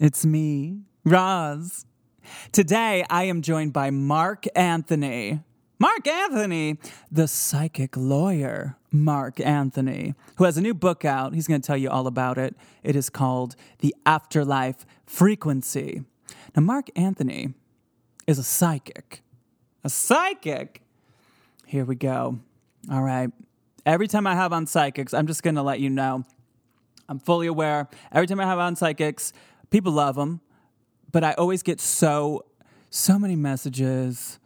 It's me, Roz. Today, I am joined by Mark Anthony. Mark Anthony, the psychic lawyer, Mark Anthony, who has a new book out. He's going to tell you all about it. It is called The Afterlife Frequency. Now, Mark Anthony is a psychic. A psychic? Here we go. All right. Every time I have on psychics, I'm just going to let you know. I'm fully aware. Every time I have on psychics, people love them, but I always get so, so many messages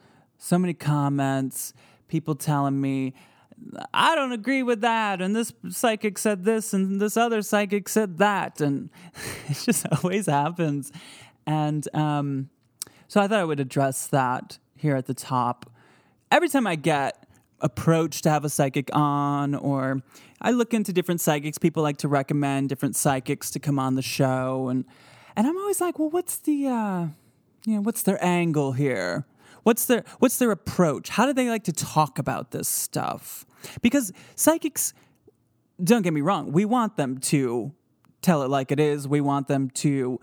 so many comments, people telling me, I don't agree with that, and this psychic said this, and this other psychic said that, and it just always happens. And um, so I thought I would address that here at the top. Every time I get approached to have a psychic on, or I look into different psychics, people like to recommend different psychics to come on the show, and and I'm always like, well, what's the uh, you know, what's their angle here? What's their what's their approach? How do they like to talk about this stuff? Because psychics don't get me wrong, we want them to tell it like it is. We want them to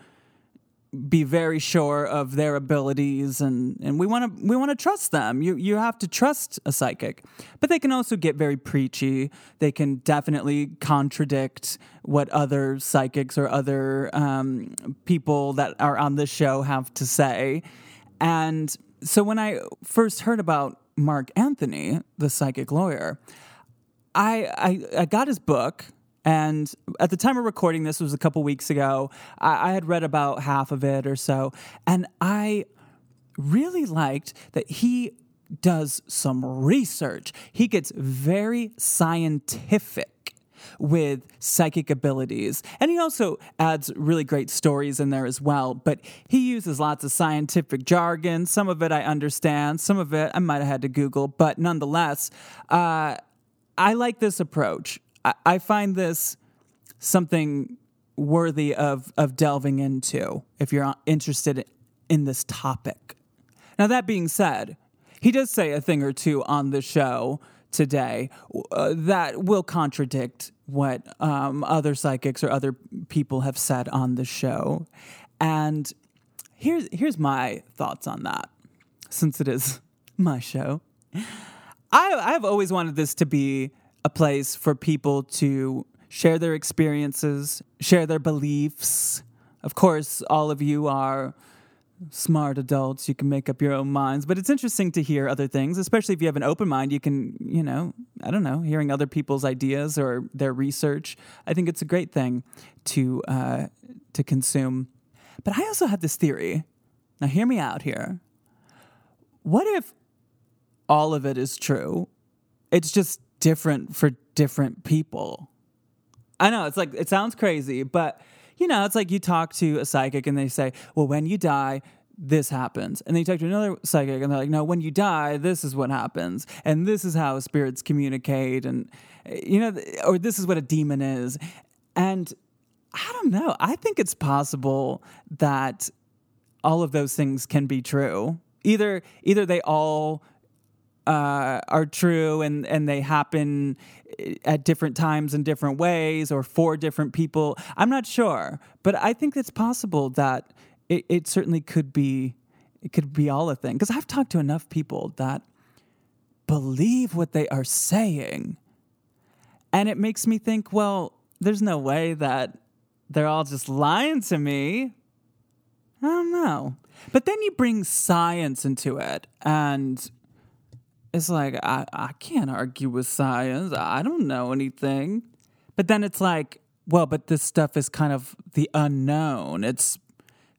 be very sure of their abilities and, and we want to we want to trust them. You you have to trust a psychic. But they can also get very preachy. They can definitely contradict what other psychics or other um, people that are on the show have to say. And so when I first heard about Mark Anthony, the psychic lawyer, I, I, I got his book. And at the time of recording this was a couple weeks ago. I, I had read about half of it or so, and I really liked that he does some research. He gets very scientific with psychic abilities. And he also adds really great stories in there as well. But he uses lots of scientific jargon. Some of it I understand, some of it I might have had to Google. But nonetheless, uh, I like this approach. I, I find this something worthy of, of delving into if you're interested in this topic. Now, that being said, he does say a thing or two on the show today uh, that will contradict what um, other psychics or other people have said on the show. And here's here's my thoughts on that, since it is my show. I I've always wanted this to be a place for people to share their experiences, share their beliefs. Of course, all of you are smart adults. You can make up your own minds, but it's interesting to hear other things, especially if you have an open mind. You can, you know, I don't know, hearing other people's ideas or their research. I think it's a great thing to uh, to consume. But I also had this theory. Now, hear me out here. What if all of it is true? It's just different for different people. I know it's like it sounds crazy, but you know, it's like you talk to a psychic and they say, well, when you die, this happens. And then you talk to another psychic and they're like, no, when you die, this is what happens. And this is how spirits communicate. And, you know, or this is what a demon is. And I don't know. I think it's possible that all of those things can be true. Either, either they all uh, are true and, and they happen at different times in different ways or for different people. I'm not sure, but I think it's possible that it, it certainly could be it could be all a thing. Because I've talked to enough people that believe what they are saying. And it makes me think, well, there's no way that they're all just lying to me. I don't know. But then you bring science into it and it's like I, I can't argue with science. I don't know anything. But then it's like, well, but this stuff is kind of the unknown. It's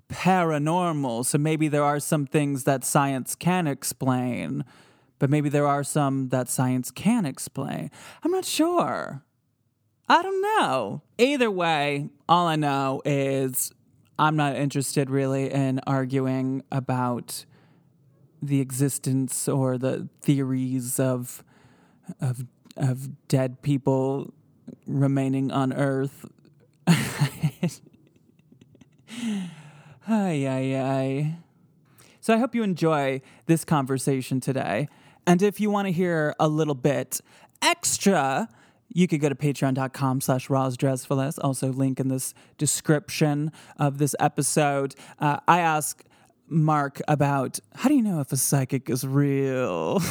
paranormal. So maybe there are some things that science can explain, but maybe there are some that science can't explain. I'm not sure. I don't know. Either way, all I know is I'm not interested really in arguing about the existence or the theories of of of dead people remaining on Earth. Ay, ay, ay. So I hope you enjoy this conversation today. And if you want to hear a little bit extra, you could go to patreon.com slash rosdresfilis. Also, link in this description of this episode. Uh, I ask Mark about how do you know if a psychic is real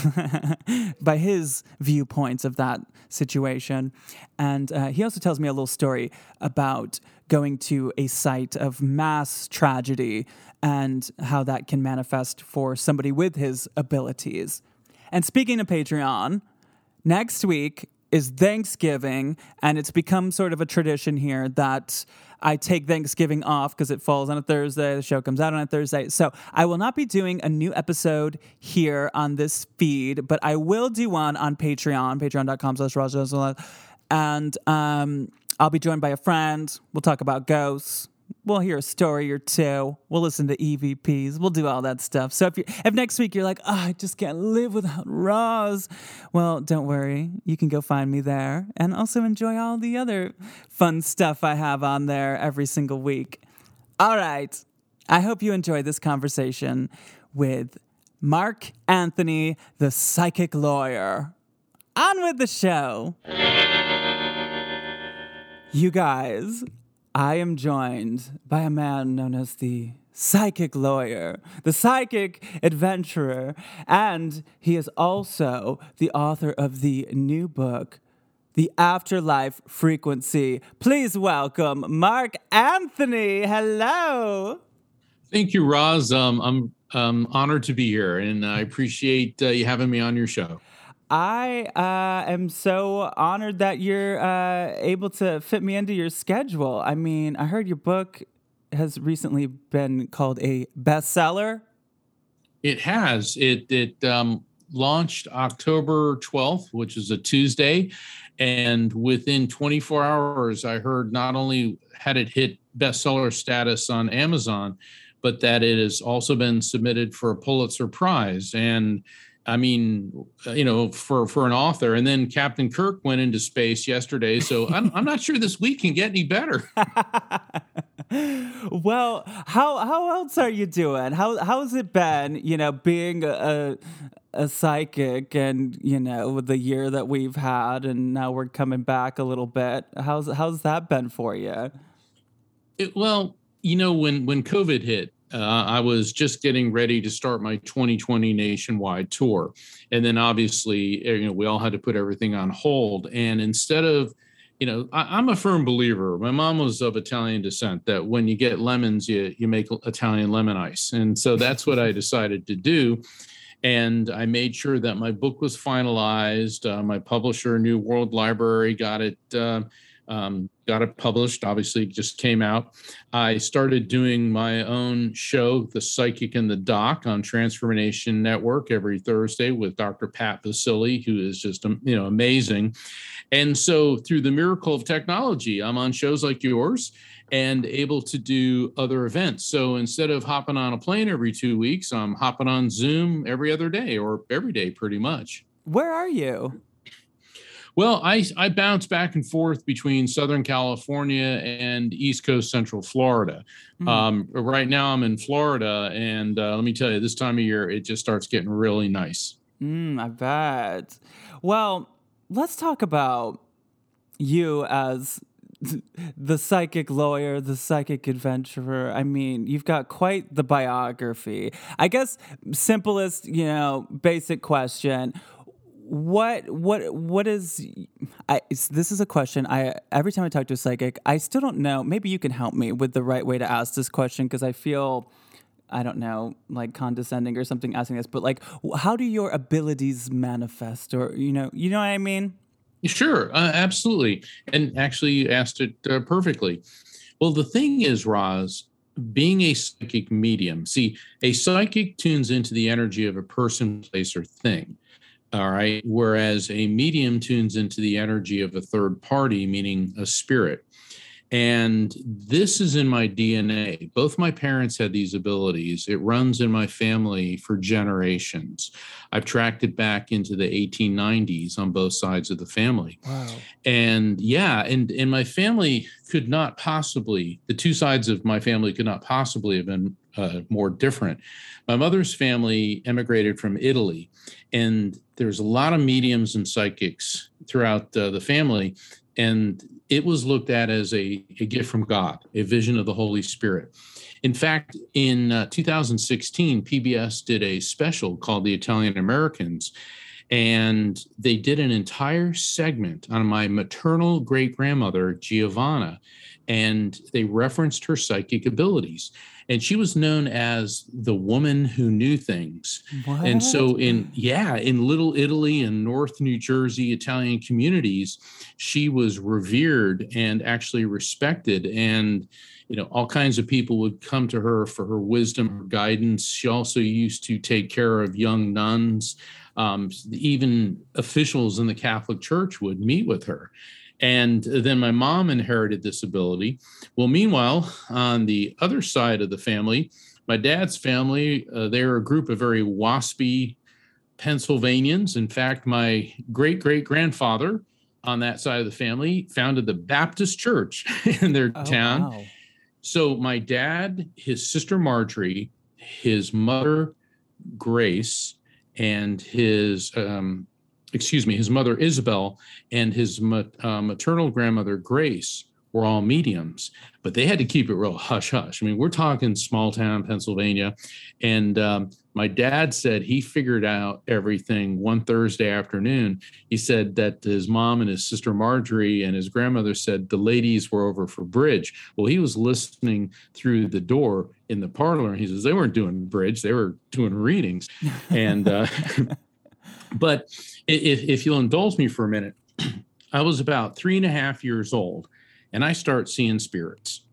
by his viewpoints of that situation. And uh, he also tells me a little story about going to a site of mass tragedy and how that can manifest for somebody with his abilities. And speaking of Patreon, next week is Thanksgiving, and it's become sort of a tradition here that I take Thanksgiving off because it falls on a Thursday. The show comes out on a Thursday. So I will not be doing a new episode here on this feed, but I will do one on Patreon, patreon.com slash And um, I'll be joined by a friend. We'll talk about ghosts we'll hear a story or two. We'll listen to EVPs. We'll do all that stuff. So if you if next week you're like, oh, I just can't live without Roz, well, don't worry. You can go find me there and also enjoy all the other fun stuff I have on there every single week. All right. I hope you enjoy this conversation with Mark Anthony, the psychic lawyer. On with the show. You guys, I am joined by a man known as the psychic lawyer, the psychic adventurer, and he is also the author of the new book, The Afterlife Frequency. Please welcome Mark Anthony. Hello. Thank you, Roz. Um, I'm um, honored to be here, and I appreciate uh, you having me on your show. I uh, am so honored that you're uh, able to fit me into your schedule. I mean, I heard your book has recently been called a bestseller. It has. It it um, launched October 12th, which is a Tuesday, and within 24 hours, I heard not only had it hit bestseller status on Amazon, but that it has also been submitted for a Pulitzer Prize and I mean, you know, for for an author, and then Captain Kirk went into space yesterday, so I'm, I'm not sure this week can get any better. well, how how else are you doing? How how's it been? You know, being a a psychic, and you know, with the year that we've had, and now we're coming back a little bit. How's how's that been for you? It, well, you know, when when COVID hit, uh, I was just getting ready to start my 2020 nationwide tour. And then obviously, eh, you know, we all had to put everything on hold. And instead of, you know, I, am a firm believer. My mom was of Italian descent that when you get lemons, you, you make Italian lemon ice. And so that's what I decided to do. And I made sure that my book was finalized. Uh, my publisher, New World Library, got it. Uh, um, got it published obviously just came out. I started doing my own show the psychic and the doc on transformation network every thursday with dr pat Baccili, who is just um, you know amazing. And so through the miracle of technology i'm on shows like yours and able to do other events. So instead of hopping on a plane every two weeks i'm hopping on zoom every other day or every day pretty much. Where are you well, I, I bounce back and forth between Southern California and East Coast Central Florida. Mm. Um, right now, I'm in Florida, and uh, let me tell you, this time of year, it just starts getting really nice. Mm, I bet. Well, let's talk about you as the psychic lawyer, the psychic adventurer. I mean, you've got quite the biography. I guess simplest, you know, basic question what what what is I this is a question I every time I talk to a psychic I still don't know maybe you can help me with the right way to ask this question because I feel I don't know like condescending or something asking this but like how do your abilities manifest or you know you know what I mean? Sure uh, absolutely and actually you asked it uh, perfectly. Well the thing is Roz being a psychic medium see a psychic tunes into the energy of a person place or thing all right. Whereas a medium tunes into the energy of a third party, meaning a spirit. And this is in my DNA. Both my parents had these abilities. It runs in my family for generations. I've tracked it back into the 1890s on both sides of the family. Wow. And yeah, and, and my family could not possibly, the two sides of my family could not possibly have been uh, more different. My mother's family emigrated from Italy, and there's a lot of mediums and psychics throughout uh, the family. And it was looked at as a, a gift from God, a vision of the Holy Spirit. In fact, in uh, 2016, PBS did a special called The Italian Americans, and they did an entire segment on my maternal great grandmother, Giovanna, and they referenced her psychic abilities and she was known as the woman who knew things. What? and so in yeah in little italy and north new jersey italian communities she was revered and actually respected. And you know all kinds of people would come to her for her wisdom her guidance. She also used to take care of young nuns. Um, even officials in the catholic church would meet with her and then my mom inherited this ability. Well, meanwhile, on the other side of the family, my dad's family, uh, they're a group of very waspy Pennsylvanians. In fact, my great great grandfather on that side of the family founded the Baptist church in their Oh, town. wow. So my dad, his sister Marjorie, his mother Grace, and his um, excuse me, his mother Isabel, and his uh, maternal grandmother Grace were all mediums, but they had to keep it real hush hush. I mean, we're talking small town Pennsylvania, and um, my dad said he figured out everything one Thursday afternoon. He said that his mom and his sister Marjorie and his grandmother said the ladies were over for bridge. Well, he was listening through the door in the parlor, and he says they weren't doing bridge; they were doing readings. And uh, but if, if you'll indulge me for a minute, I was about three and a half years old, and I start seeing spirits.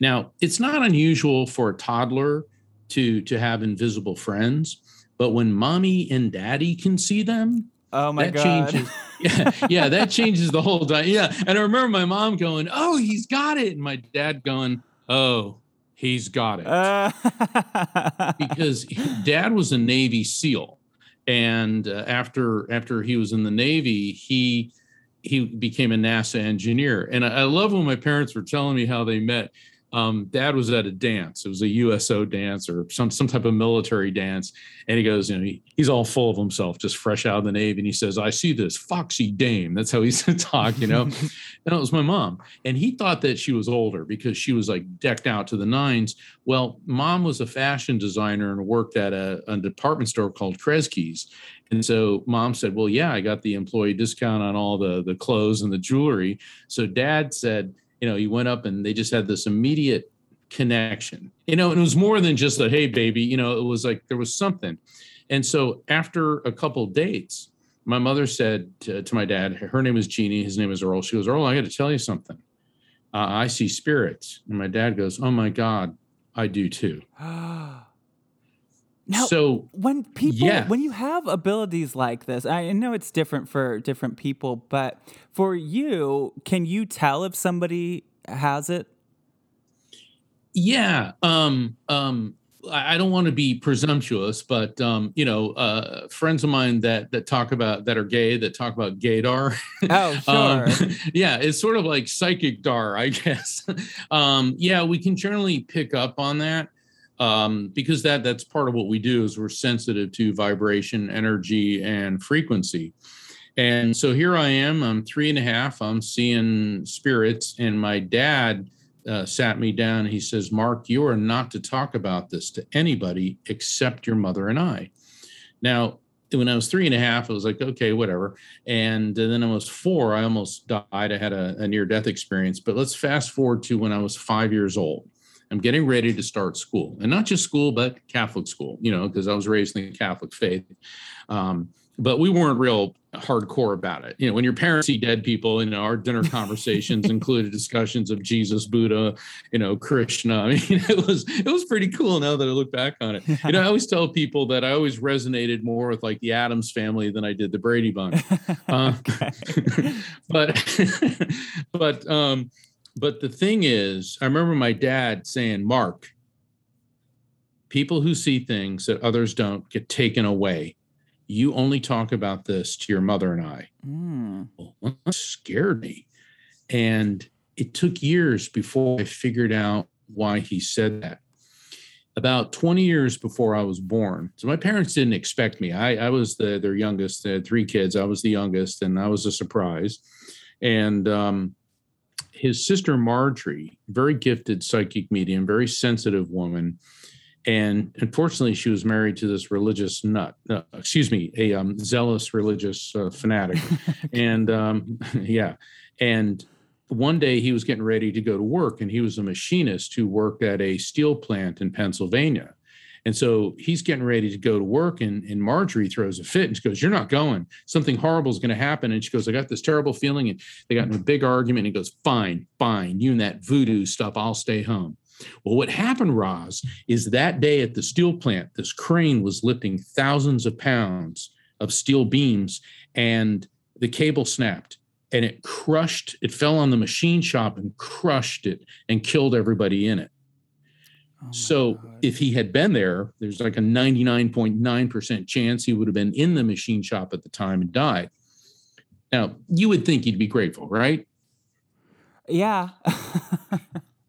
Now, it's not unusual for a toddler to to have invisible friends, but when mommy and daddy can see them, Oh my that god. changes. Yeah, yeah, that changes the whole. Di- yeah, and I remember my mom going, "Oh, he's got it," and my dad going, "Oh, he's got it." Uh, because dad was a Navy SEAL, and uh, after after he was in the Navy, he he became a NASA engineer. And I, I love when my parents were telling me how they met. Um, dad was at a dance. It was a USO dance or some some type of military dance, and he goes, you know, he, he's all full of himself, just fresh out of the Navy, and he says, "I see this foxy dame." That's how he used to talk, you know. and it was my mom, and he thought that she was older because she was like decked out to the nines. Well, mom was a fashion designer and worked at a, a department store called Kresge's. And so mom said, Well, yeah, I got the employee discount on all the, the clothes and the jewelry. So dad said, you know, he went up and they just had this immediate connection. You know, and it was more than just a hey baby, you know, it was like there was something. And so after a couple dates, my mother said to, to my dad, her name is Jeannie, his name is Earl. She goes, Earl, I got to tell you something. Uh, I see spirits. And my dad goes, Oh my God, I do too. now, so when people Yeah. when you have abilities like this i know it's different for different people but for you can you tell if somebody has it Yeah. Um, um, I don't want to be presumptuous, but um, you know, uh, friends of mine that that talk about that are gay that talk about gaydar. oh sure Um, yeah, it's sort of like psychic dar, I guess. um, yeah, we can generally pick up on that um, because that that's part of what we do is we're sensitive to vibration, energy, and frequency. And so here I am. I'm three and a half. I'm seeing spirits, and my dad uh, sat me down. He says, "Mark, you are not to talk about this to anybody except your mother and I." Now, when I was three and a half, I was like, okay, whatever. And then I was four, I almost died. I had a, a near death experience. But let's fast forward to when I was five years old. I'm getting ready to start school, and not just school, but Catholic school, you know, because I was raised in the Catholic faith. Um, but we weren't real hardcore about it. You know, when your parents see dead people, you know, our dinner conversations included discussions of Jesus, Buddha, you know, Krishna. I mean, it was it was pretty cool now that I look back on it. You know, I always tell people that I always resonated more with like the Addams family than I did the Brady Bunch. Uh, but but um but the thing is, I remember my dad saying, Mark, people who see things that others don't get taken away. You only talk about this to your mother and I. Mm. Well, that scared me. And it took years before I figured out why he said that. About 20 years before I was born. So my parents didn't expect me. I, I was the, their youngest. They had three kids. I was the youngest, and I was a surprise. And um, his sister Marjorie, very gifted psychic medium, very sensitive woman, and unfortunately, she was married to this religious nut. Uh, excuse me, a um, zealous religious uh, fanatic, and um, yeah, and one day he was getting ready to go to work, and he was a machinist who worked at a steel plant in Pennsylvania. And so he's getting ready to go to work, and, and Marjorie throws a fit and she goes, You're not going. Something horrible is going to happen. And she goes, I got this terrible feeling. And they got in a big argument. And he goes, Fine, fine. You and that voodoo stuff, I'll stay home. Well, what happened, Roz, is that day at the steel plant, this crane was lifting thousands of pounds of steel beams, and the cable snapped and it crushed, it fell on the machine shop and crushed it and killed everybody in it. Oh So God. if he had been there, there's like a 99.9% chance he would have been in the machine shop at the time and died. Now, you would think he'd be grateful, right? yeah.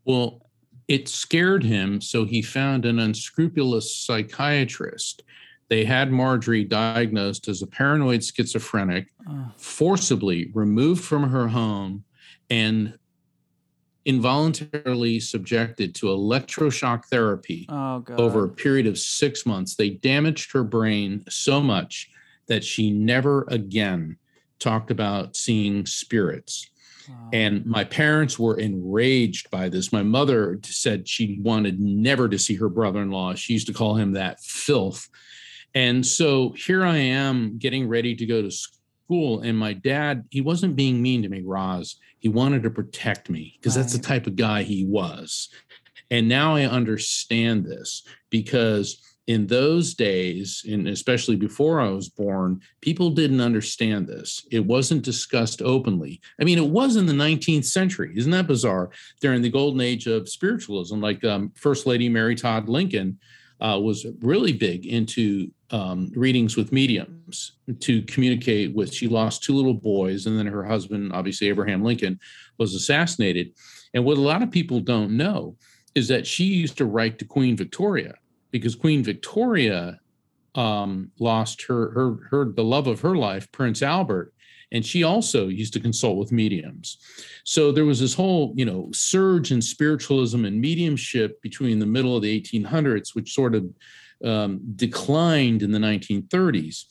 Well, it scared him, so he found an unscrupulous psychiatrist. They had Marjorie diagnosed as a paranoid schizophrenic, forcibly removed from her home, and involuntarily subjected to electroshock therapy oh, over a period of six months. They damaged her brain so much that she never again talked about seeing spirits. Wow. And my parents were enraged by this. My mother said she wanted never to see her brother in law. She used to call him that filth. And so here I am getting ready to go to school. And my dad, he wasn't being mean to me, Roz. He wanted to protect me because that's the type of guy he was. And now I understand this because in those days, and especially before I was born, people didn't understand this. It wasn't discussed openly. I mean, it was in the 19th century. Isn't that bizarre? During the golden age of spiritualism, like um, First Lady Mary Todd Lincoln uh, was really big into um, readings with mediums to communicate with. She lost two little boys, and then her husband, obviously Abraham Lincoln, was assassinated. And what a lot of people don't know is that she used to write to Queen Victoria because Queen Victoria um, lost her her her the love of her life, Prince Albert, and she also used to consult with mediums. So there was this whole you know surge in spiritualism and mediumship between the middle of the 1800s, which sort of um, declined in the 1930s.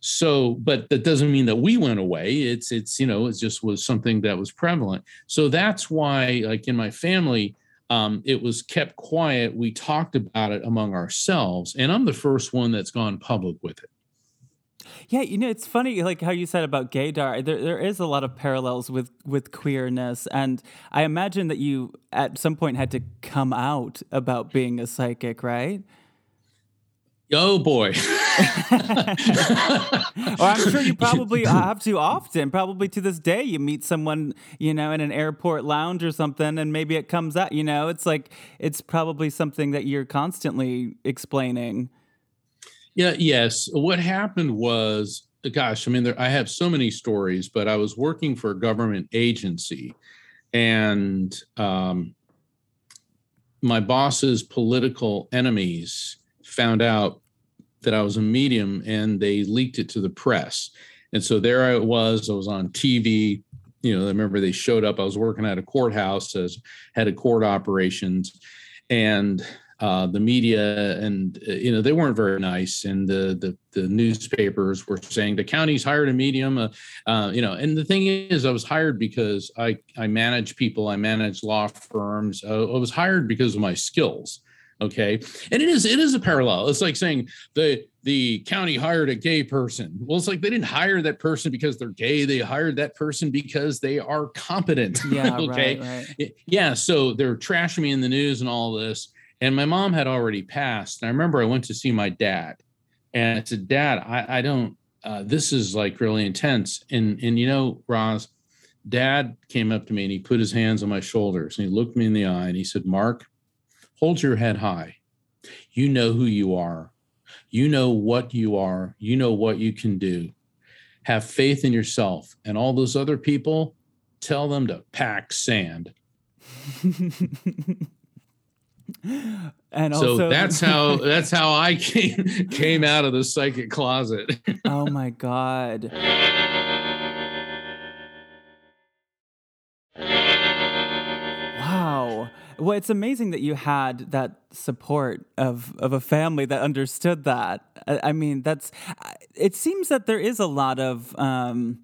So, but that doesn't mean that we went away. It's it's you know it just was something that was prevalent. So that's why, like in my family, um, it was kept quiet. We talked about it among ourselves, and I'm the first one that's gone public with it. Yeah, you know, it's funny, like how you said about gaydar. There, there is a lot of parallels with with queerness, and I imagine that you at some point had to come out about being a psychic, right? Oh boy. Or I'm sure you probably uh, have to often. Probably to this day, you meet someone, you know, in an airport lounge or something, and maybe it comes out. You know, it's like it's probably something that you're constantly explaining. Yeah, yes. What happened was, gosh, I mean, there, I have so many stories, but I was working for a government agency, and um, my boss's political enemies found out that I was a medium, and they leaked it to the press. And so there I was. I was on TV. You know, I remember they showed up. I was working at a courthouse as head of court operations, and uh, the media and uh, you know they weren't very nice. And the, the the newspapers were saying the county's hired a medium uh, uh, you know and the thing is i was hired because i i manage people i manage law firms. Uh, i was hired because of my skills okay? And it is it is a parallel. It's like saying the the county hired a gay person. Well it's like they didn't hire that person because they're gay. They hired that person because they are competent Yeah, okay? right, right. yeah so they're trashing me in the news and all this and my mom had already passed and i remember i went to see my dad and i said dad i, I don't uh, this is like really intense and and you know roz dad came up to me and he put his hands on my shoulders and he looked me in the eye and he said, Mark, hold your head high. You know who you are. You know what you are. You know what you can do. Have faith in yourself. And all those other people, tell them to pack sand. and so also, that's how that's how I came came out of the psychic closet. oh my god. Wow. Well, it's amazing that you had that support of of a family that understood that. I, I mean, that's. It seems that there is a lot of um,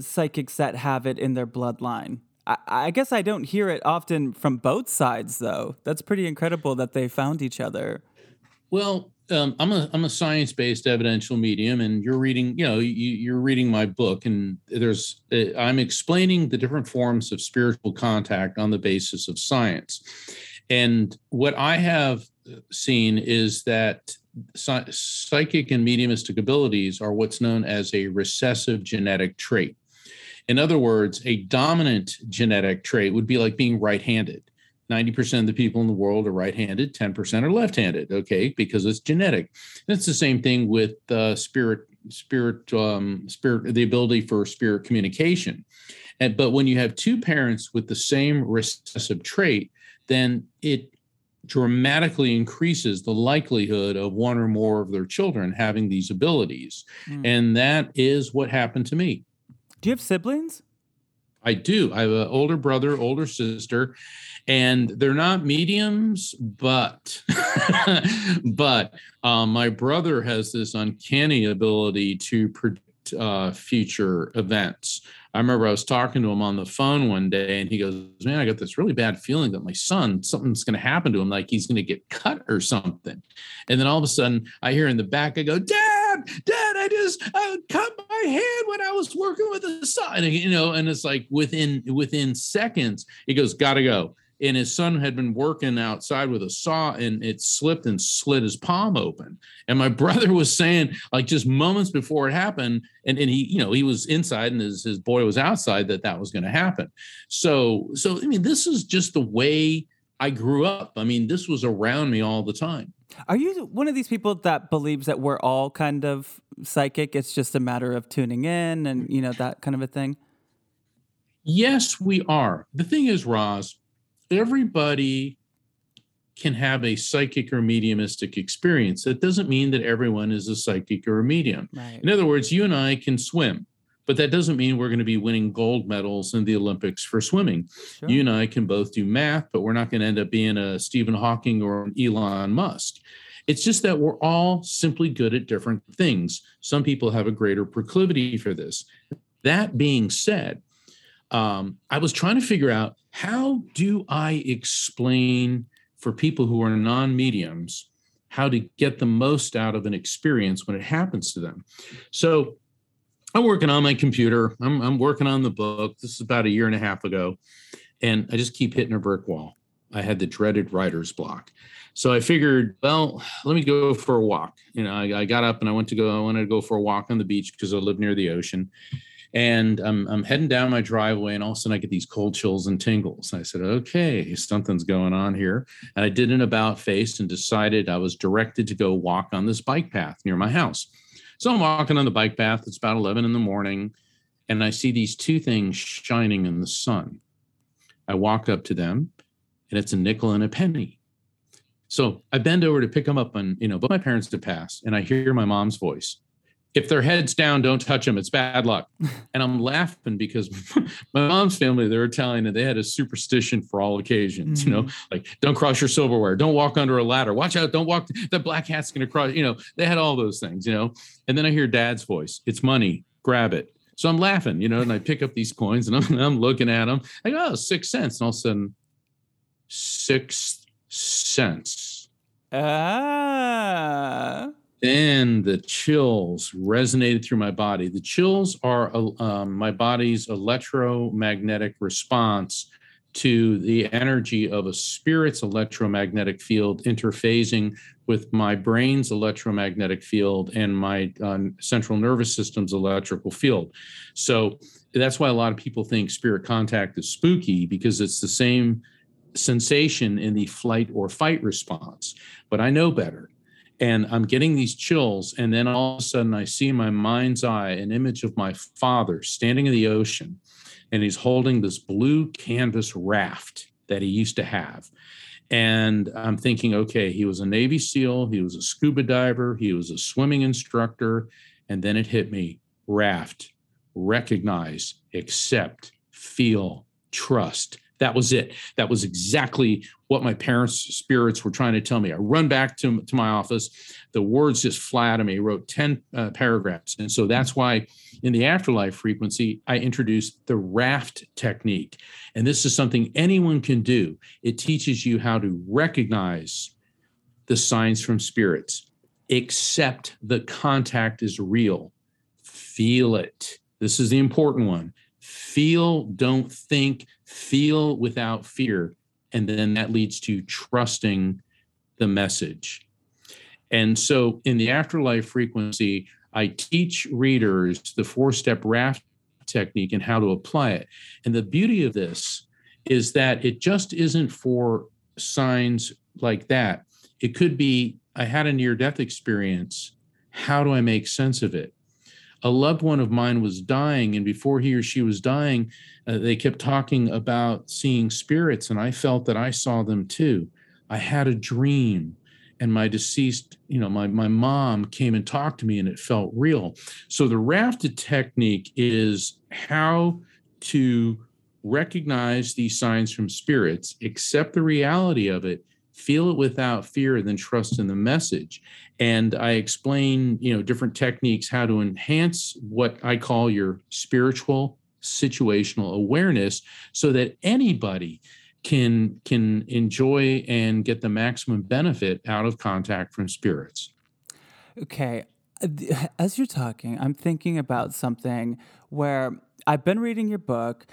psychics that have it in their bloodline. I, I guess I don't hear it often from both sides, though. That's pretty incredible that they found each other. Well, um, I'm a I'm a science based evidential medium, and you're reading. You know, you, are reading my book, and there's uh, I'm explaining the different forms of spiritual contact on the basis of science. And what I have seen is that psychic and mediumistic abilities are what's known as a recessive genetic trait. In other words, a dominant genetic trait would be like being right handed. 90% of the people in the world are right handed, 10% are left handed, okay, because it's genetic. And it's the same thing with uh, spirit, spirit, um, spirit, the ability for spirit communication. And, but when you have two parents with the same recessive trait, then it dramatically increases the likelihood of one or more of their children having these abilities. Mm. And that is what happened to me. Do you have siblings? I do. I have an older brother, older sister, and they're not mediums, but but um, my brother has this uncanny ability to predict uh, future events. I remember I was talking to him on the phone one day and he goes, Man, I got this really bad feeling that my son, something's going to happen to him, like he's going to get cut or something. And then all of a sudden I hear in the back, I go, Dad, Dad, I just I cut my hand when I was working with the son. And, you know, and it's like within within seconds, he goes, Gotta go and his son had been working outside with a saw and it slipped and slit his palm open and my brother was saying like just moments before it happened and, and he you know he was inside and his, his boy was outside that that was going to happen so so i mean this is just the way i grew up i mean this was around me all the time are you one of these people that believes that we're all kind of psychic it's just a matter of tuning in and you know that kind of a thing yes we are the thing is roz everybody can have a psychic or mediumistic experience. That doesn't mean that everyone is a psychic or a medium. Right. In other words, you and I can swim, but that doesn't mean we're going to be winning gold medals in the Olympics for swimming. Sure. You and I can both do math, but we're not going to end up being a Stephen Hawking or an Elon Musk. It's just that we're all simply good at different things. Some people have a greater proclivity for this. That being said, um, I was trying to figure out how do I explain for people who are non mediums how to get the most out of an experience when it happens to them? So I'm working on my computer, I'm, I'm working on the book. This is about a year and a half ago, and I just keep hitting a brick wall. I had the dreaded writer's block. So I figured, well, let me go for a walk. You know, I, I, got up and I went to go, I wanted to go for a walk on the beach because I live near the ocean. And I'm, I'm heading down my driveway, and all of a sudden I get these cold chills and tingles. And I said, okay, something's going on here. And I did an about face and decided I was directed to go walk on this bike path near my house. So I'm walking on the bike path. It's about 11 in the morning, and I see these two things shining in the sun. I walk up to them, and it's a nickel and a penny. So I bend over to pick them up, and you know, but my parents had passed, and I hear my mom's voice if their heads down, don't touch them. It's bad luck. And I'm laughing because my mom's family, they're Italian and they had a superstition for all occasions, mm-hmm. you know, mm-hmm. like don't cross your silverware, don't walk under a ladder, watch out, don't walk, the black hat's going to cross, you know, they had all those things, you know. And then I hear dad's voice, it's money, grab it. So I'm laughing, you know, and I pick up these coins and I'm, I'm looking at them. I go, oh, six cents. And all of a sudden, six cents. Ah then the chills resonated through my body. The chills are um, my body's electromagnetic response to the energy of a spirit's electromagnetic field interfacing with my brain's electromagnetic field and my uh, central nervous system's electrical field. So that's why a lot of people think spirit contact is spooky because it's the same sensation in the flight or fight response. But I know better. And I'm getting these chills. And then all of a sudden, I see in my mind's eye an image of my father standing in the ocean, and he's holding this blue canvas raft that he used to have. And I'm thinking, okay, he was a Navy SEAL, he was a scuba diver, he was a swimming instructor. And then it hit me raft, recognize, accept, feel, trust. That was it. That was exactly what my parents' spirits were trying to tell me. I run back to, to my office. The words just fly out of me. I wrote 10 uh, paragraphs. And so that's why in the afterlife frequency, I introduced the raft technique. And this is something anyone can do. It teaches you how to recognize the signs from spirits, accept the contact is real, feel it. This is the important one. Feel, don't think, feel without fear. And then that leads to trusting the message. And so in the afterlife frequency, I teach readers the four step raft technique and how to apply it. And the beauty of this is that it just isn't for signs like that. It could be I had a near death experience. How do I make sense of it? A loved one of mine was dying, and before he or she was dying, uh, they kept talking about seeing spirits, and I felt that I saw them too. I had a dream, and my deceased, you know, my, my mom came and talked to me, and it felt real. So the rafted technique is how to recognize these signs from spirits, accept the reality of it, feel it without fear, and then trust in the message and I explain, you know, different techniques how to enhance what I call your spiritual situational awareness so that anybody can can enjoy and get the maximum benefit out of contact from spirits. Okay, as you're talking, I'm thinking about something where I've been reading your book.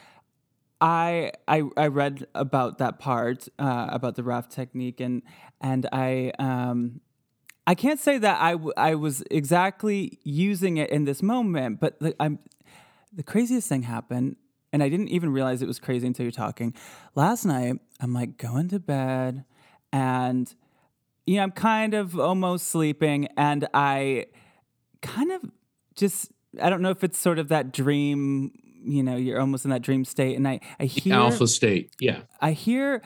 I I, I read about that part uh, about the raft technique and and I um, I can't say that I, w- I was exactly using it in this moment, but the, I'm the craziest thing happened, and I didn't even realize it was crazy until you're talking. Last night, I'm like going to bed, and you know, I'm kind of almost sleeping, and I kind of just I don't know if it's sort of that dream, you know, you're almost in that dream state, and I I hear alpha state, yeah. I hear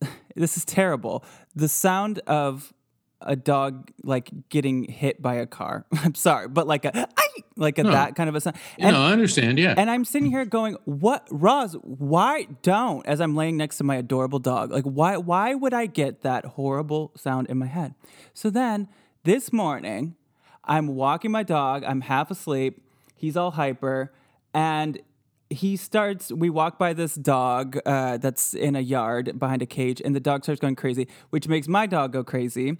this is terrible. The sound of a dog like getting hit by a car. I'm sorry, but like a like a no. that kind of a sound. And, no, I understand. Yeah. And I'm sitting here going, "What, Roz? Why don't?" As I'm laying next to my adorable dog, like why why would I get that horrible sound in my head? So then this morning, I'm walking my dog. I'm half asleep. He's all hyper, and he starts we walk by this dog uh, that's in a yard behind a cage and the dog starts going crazy which makes my dog go crazy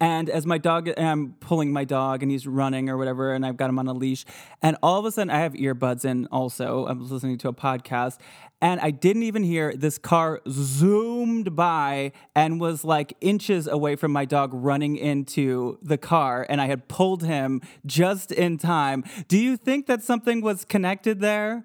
and as my dog, I'm pulling my dog and he's running or whatever, and I've got him on a leash. And all of a sudden, I have earbuds in also. I'm listening to a podcast, and I didn't even hear this car zoomed by and was like inches away from my dog running into the car. And I had pulled him just in time. Do you think that something was connected there?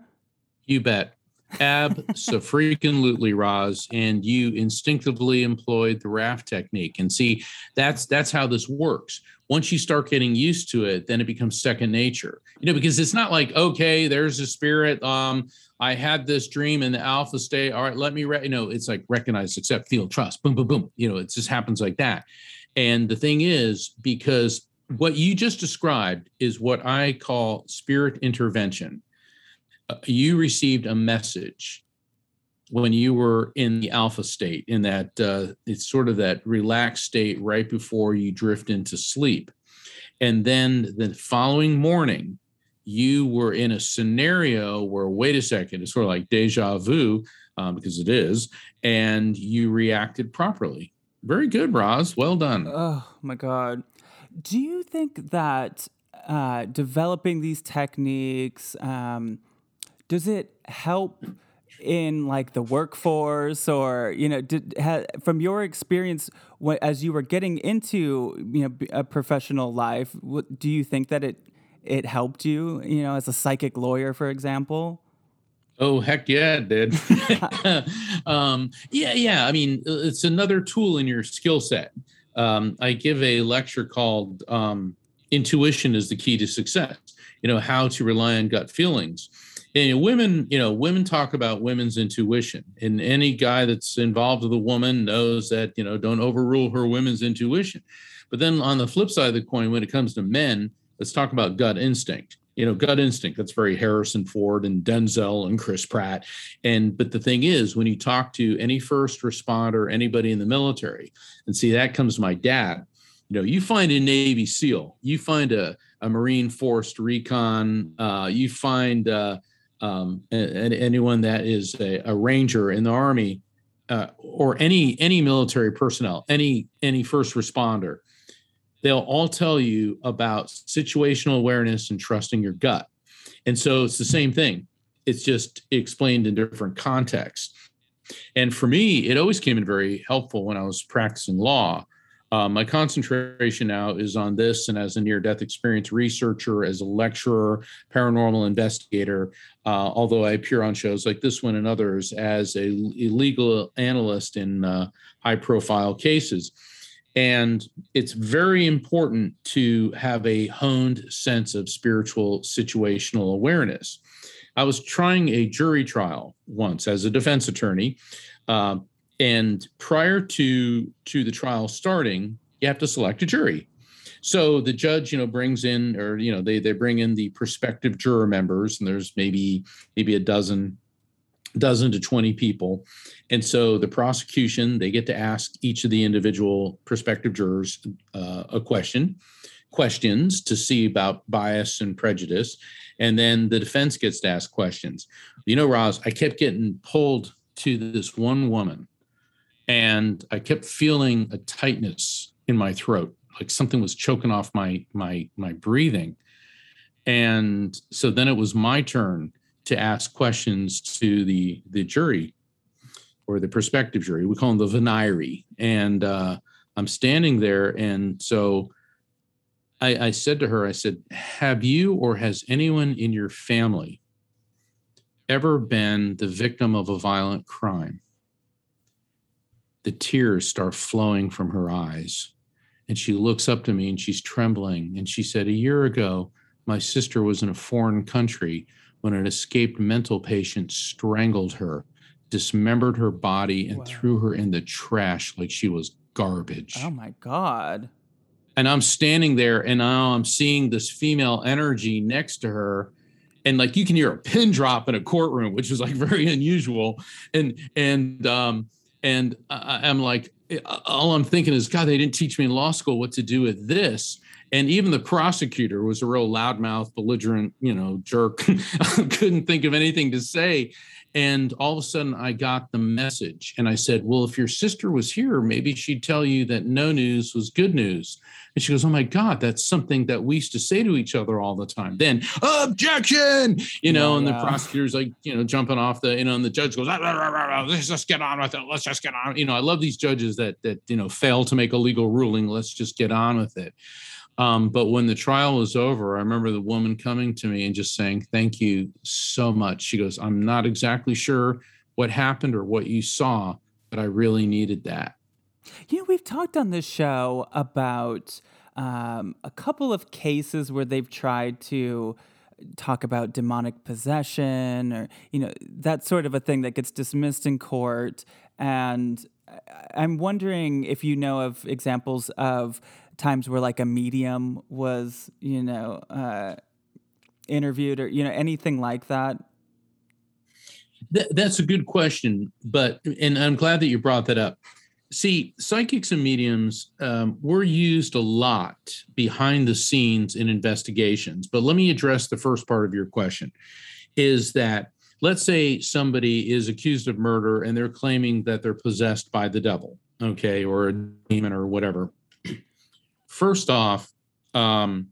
You bet. Absolutely, Roz. And you instinctively employed the raft technique. And see, that's that's how this works. Once you start getting used to it, then it becomes second nature. You know, because it's not like, okay, there's a spirit. Um, I had this dream in the alpha state. All right, let me, re-. you know, it's like recognize, accept, feel, trust. Boom, boom, boom. You know, it just happens like that. And the thing is, because what you just described is what I call spirit intervention you received a message when you were in the alpha state in that uh, it's sort of that relaxed state right before you drift into sleep. And then the following morning you were in a scenario where wait a second it's sort of like deja vu um, because it is and you reacted properly. Very good roz. Well done. Oh my god. Do you think that uh, developing these techniques um, does it help in like the workforce or you know did ha, from your experience what, as you were getting into you know a professional life what, do you think that it it helped you, you know, as a psychic lawyer, for example? Oh heck yeah, it did. um, yeah, yeah. I mean, it's another tool in your skill set. Um, I give a lecture called um, "Intuition is the Key to Success." You know how to rely on gut feelings. And women, you know, women talk about women's intuition, and any guy that's involved with a woman knows that you know don't overrule her women's intuition. But then on the flip side of the coin, when it comes to men, let's talk about gut instinct. You know gut instinct that's very harrison ford and denzel and chris pratt. And but the thing is when you talk to any first responder anybody in the military and see that comes my dad you know you find a navy seal you find a, a marine forced recon uh, you find uh, um, anyone that is a, a, ranger in the army uh, or any any military personnel any any first responder they'll all tell you about situational awareness and trusting your gut. And so it's the same thing. It's just explained in different contexts. And for me, it always came in very helpful when I was practicing law. Uh, my concentration now is on this, and as a near death experience researcher, as a lecturer, paranormal investigator, uh, although I appear on shows like this one and others as a, legal analyst in uh, high profile cases. And it's very important to have a honed sense of spiritual situational awareness. I was trying a jury trial once as a defense attorney. Uh, and prior to, to the trial starting, you have to select a jury. So the judge, you know, brings in, or you know, they they bring in the prospective juror members, and there's maybe maybe a dozen dozen to 20 people. And so the prosecution, they get to ask each of the individual prospective jurors uh, a question, questions to see about bias and prejudice. And then the defense gets to ask questions. You know, Roz, I kept getting pulled to this one woman and I kept feeling a tightness in my throat, like something was choking off my my my breathing. And so then it was my turn to ask questions to the the jury or the prospective jury. We call them the venire. And uh, I'm standing there, and so I, I said to her, I said, "Have you or has anyone in your family ever been the victim of a violent crime?" The tears start flowing from her eyes. And she looks up to me and she's trembling. And she said, A year ago, my sister was in a foreign country when an escaped mental patient strangled her, dismembered her body, and wow. threw her in the trash like she was garbage. Oh my God. And I'm standing there and now I'm seeing this female energy next to her. And like you can hear a pin drop in a courtroom, which is like very unusual. And and um and I, I'm like, all I'm thinking is, God, they didn't teach me in law school what to do with this and even the prosecutor was a real loudmouth belligerent you know jerk. Couldn't think of anything to say. And all of a sudden i got the message and i said well if your sister was here maybe she'd tell you that no news was good news. And she goes oh my god that's something that we used to say to each other all the time. Then objection! You know yeah, and yeah. the prosecutor's like you know jumping off the you know and the judge goes ah, let's just get on with it let's just get on. You know i love these judges that that you know fail to make a legal ruling let's just get on with it um, but when the trial was over, I remember the woman coming to me and just saying, Thank you so much. She goes, I'm not exactly sure what happened or what you saw, but I really needed that. You know, we've talked on this show about um, a couple of cases where they've tried to talk about demonic possession or, you know, that sort of a thing that gets dismissed in court. And I'm wondering if you know of examples of times where like a medium was, you know, uh, interviewed or you know anything like that? that's a good question, but and I'm glad that you brought that up. See, psychics and mediums um, were used a lot behind the scenes in investigations. But let me address the first part of your question: is that let's say somebody is accused of murder and they're claiming that they're possessed by the devil, okay, or a demon or whatever. First off, um,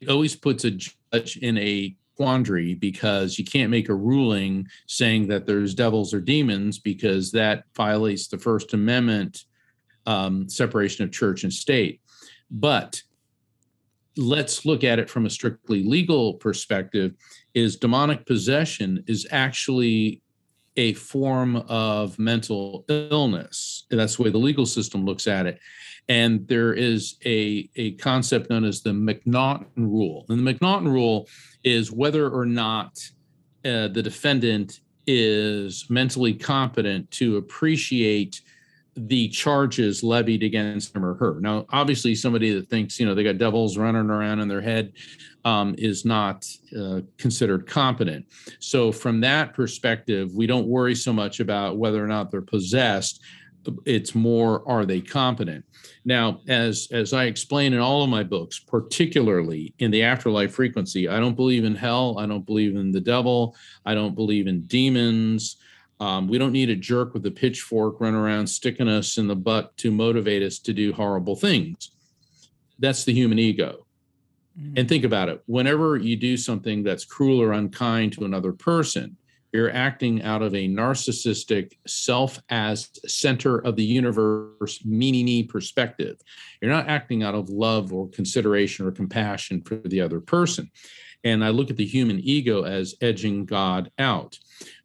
it always puts a judge in a quandary because you can't make a ruling saying that there's devils or demons because that violates the First Amendment um, separation of church and state. But let's look at it from a strictly legal perspective is demonic possession is actually a form of mental illness that's the way the legal system looks at it and there is a, a concept known as the McNaughton rule. And the McNaughton rule is whether or not uh, the defendant is mentally competent to appreciate the charges levied against him or her. Now, obviously, somebody that thinks you know they got devils running around in their head um, is not uh, considered competent. So, from that perspective, we don't worry so much about whether or not they're possessed it's more are they competent? Now as as i explain in all of my books particularly in the afterlife frequency i don't believe in hell i don't believe in the devil i don't believe in demons. Um, we don't need a jerk with a pitchfork run around sticking us in the butt to motivate us to do horrible things. That's the human ego. Mm-hmm. and think about it whenever you do something that's cruel or unkind to another person you're acting out of a narcissistic self as center of the universe me me perspective. You're not acting out of love or consideration or compassion for the other person. And i look at the human ego as edging god out.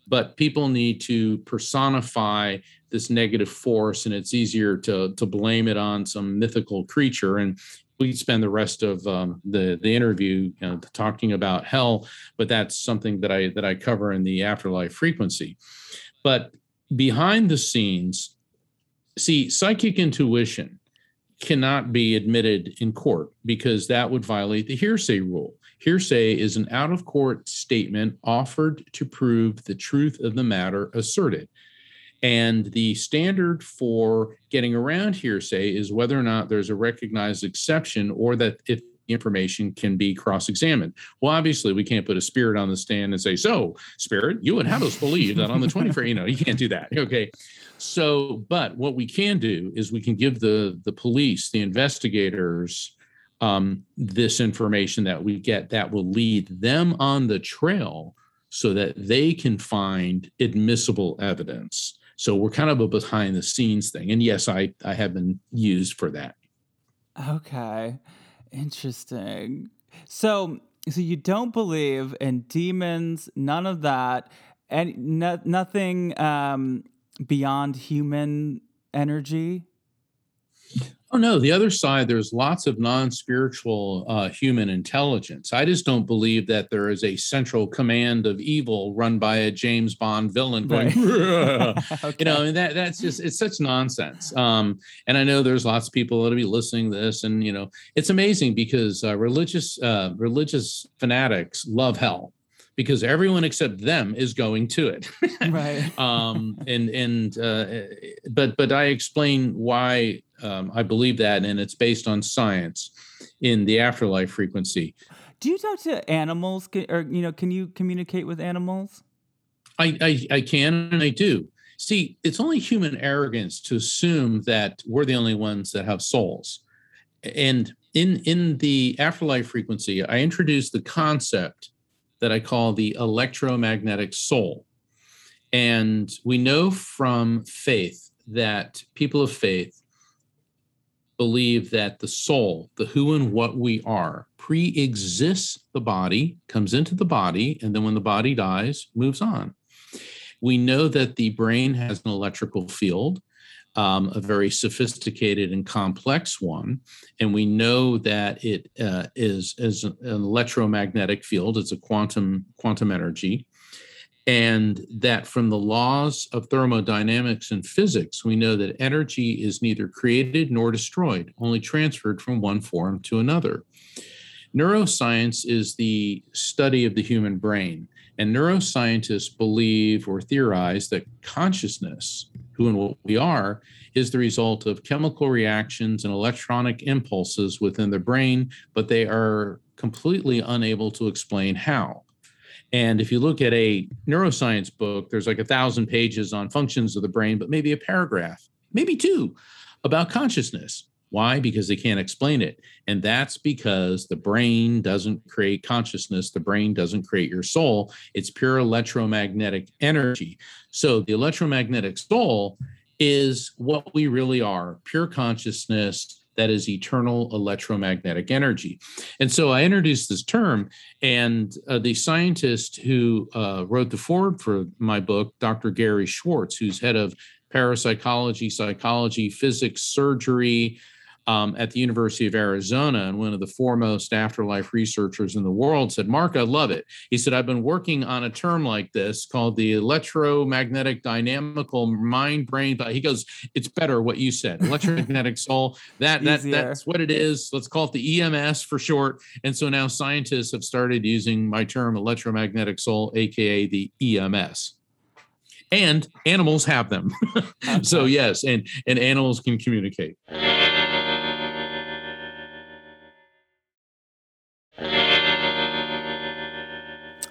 But people need to personify this negative force and it's easier to to blame it on some mythical creature. And we spend the rest of um, the the interview you know, talking about hell, but that's something that I that I cover in the afterlife frequency. But behind the scenes, see, psychic intuition cannot be admitted in court because that would violate the hearsay rule. Hearsay is an out of court statement offered to prove the truth of the matter asserted. And the standard for getting around hearsay is whether or not there's a recognized exception or that if information can be cross-examined. Well, obviously, we can't put a spirit on the stand and say, "So, spirit, you would have us believe that on the 21st." you know, you can't do that. Okay. So, but what we can do is we can give the the police, the investigators, um, this information that we get that will lead them on the trail so that they can find admissible evidence. So we're kind of a behind the scenes thing. And yes, I, I have been used for that. Okay. Interesting. So so you don't believe in demons, none of that, and no, nothing um, beyond human energy? Oh no, the other side, there's lots of non-spiritual uh, human intelligence. I just don't believe that there is a central command of evil run by a James Bond villain going, right. okay. you know, and that that's just it's such nonsense. Um, and I know there's lots of people that'll be listening to this, and you know, it's amazing because uh, religious uh, religious fanatics love hell because everyone except them is going to it. right. um, and and uh, but but I explain why um, I believe that, and it's based on science in the afterlife frequency. Do you talk to animals, or you know, can you communicate with animals? I, I, I can and I do. See, it's only human arrogance to assume that we're the only ones that have souls. And in in the afterlife frequency, I introduced the concept that I call the electromagnetic soul. And we know from faith that people of faith believe that the soul, the who and what we are, pre exists the body, comes into the body, and then when the body dies, moves on. We know that the brain has an electrical field, um, a very sophisticated and complex one. And we know that it uh, is is an electromagnetic field, it's a quantum, quantum energy and that from the laws of thermodynamics and physics, we know that energy is neither created nor destroyed, only transferred from one form to another. Neuroscience is the study of the human brain, and neuroscientists believe or theorize that consciousness, who and what we are, is the result of chemical reactions and electronic impulses within the brain, but they are completely unable to explain how. And if you look at a neuroscience book, there's like a thousand pages on functions of the brain, but maybe a paragraph, maybe two about consciousness. Why? Because they can't explain it. And that's because the brain doesn't create consciousness. The brain doesn't create your soul. It's pure electromagnetic energy. So the electromagnetic soul is what we really are pure consciousness that is eternal electromagnetic energy. And so I introduced this term, and uh, the scientist who uh, wrote the foreword for my book, Dr. Gary Schwartz, who's head of parapsychology, psychology, physics, surgery, um, at the University of Arizona and one of the foremost afterlife researchers in the world said, Mark, I love it. He said, I've been working on a term like this called the electromagnetic dynamical mind brain. But he goes, it's better what you said, electromagnetic soul. That, that That's what it is. Let's call it the EMS for short. And so now scientists have started using my term electromagnetic soul, AKA the EMS and animals have them. so yes, and and animals can communicate.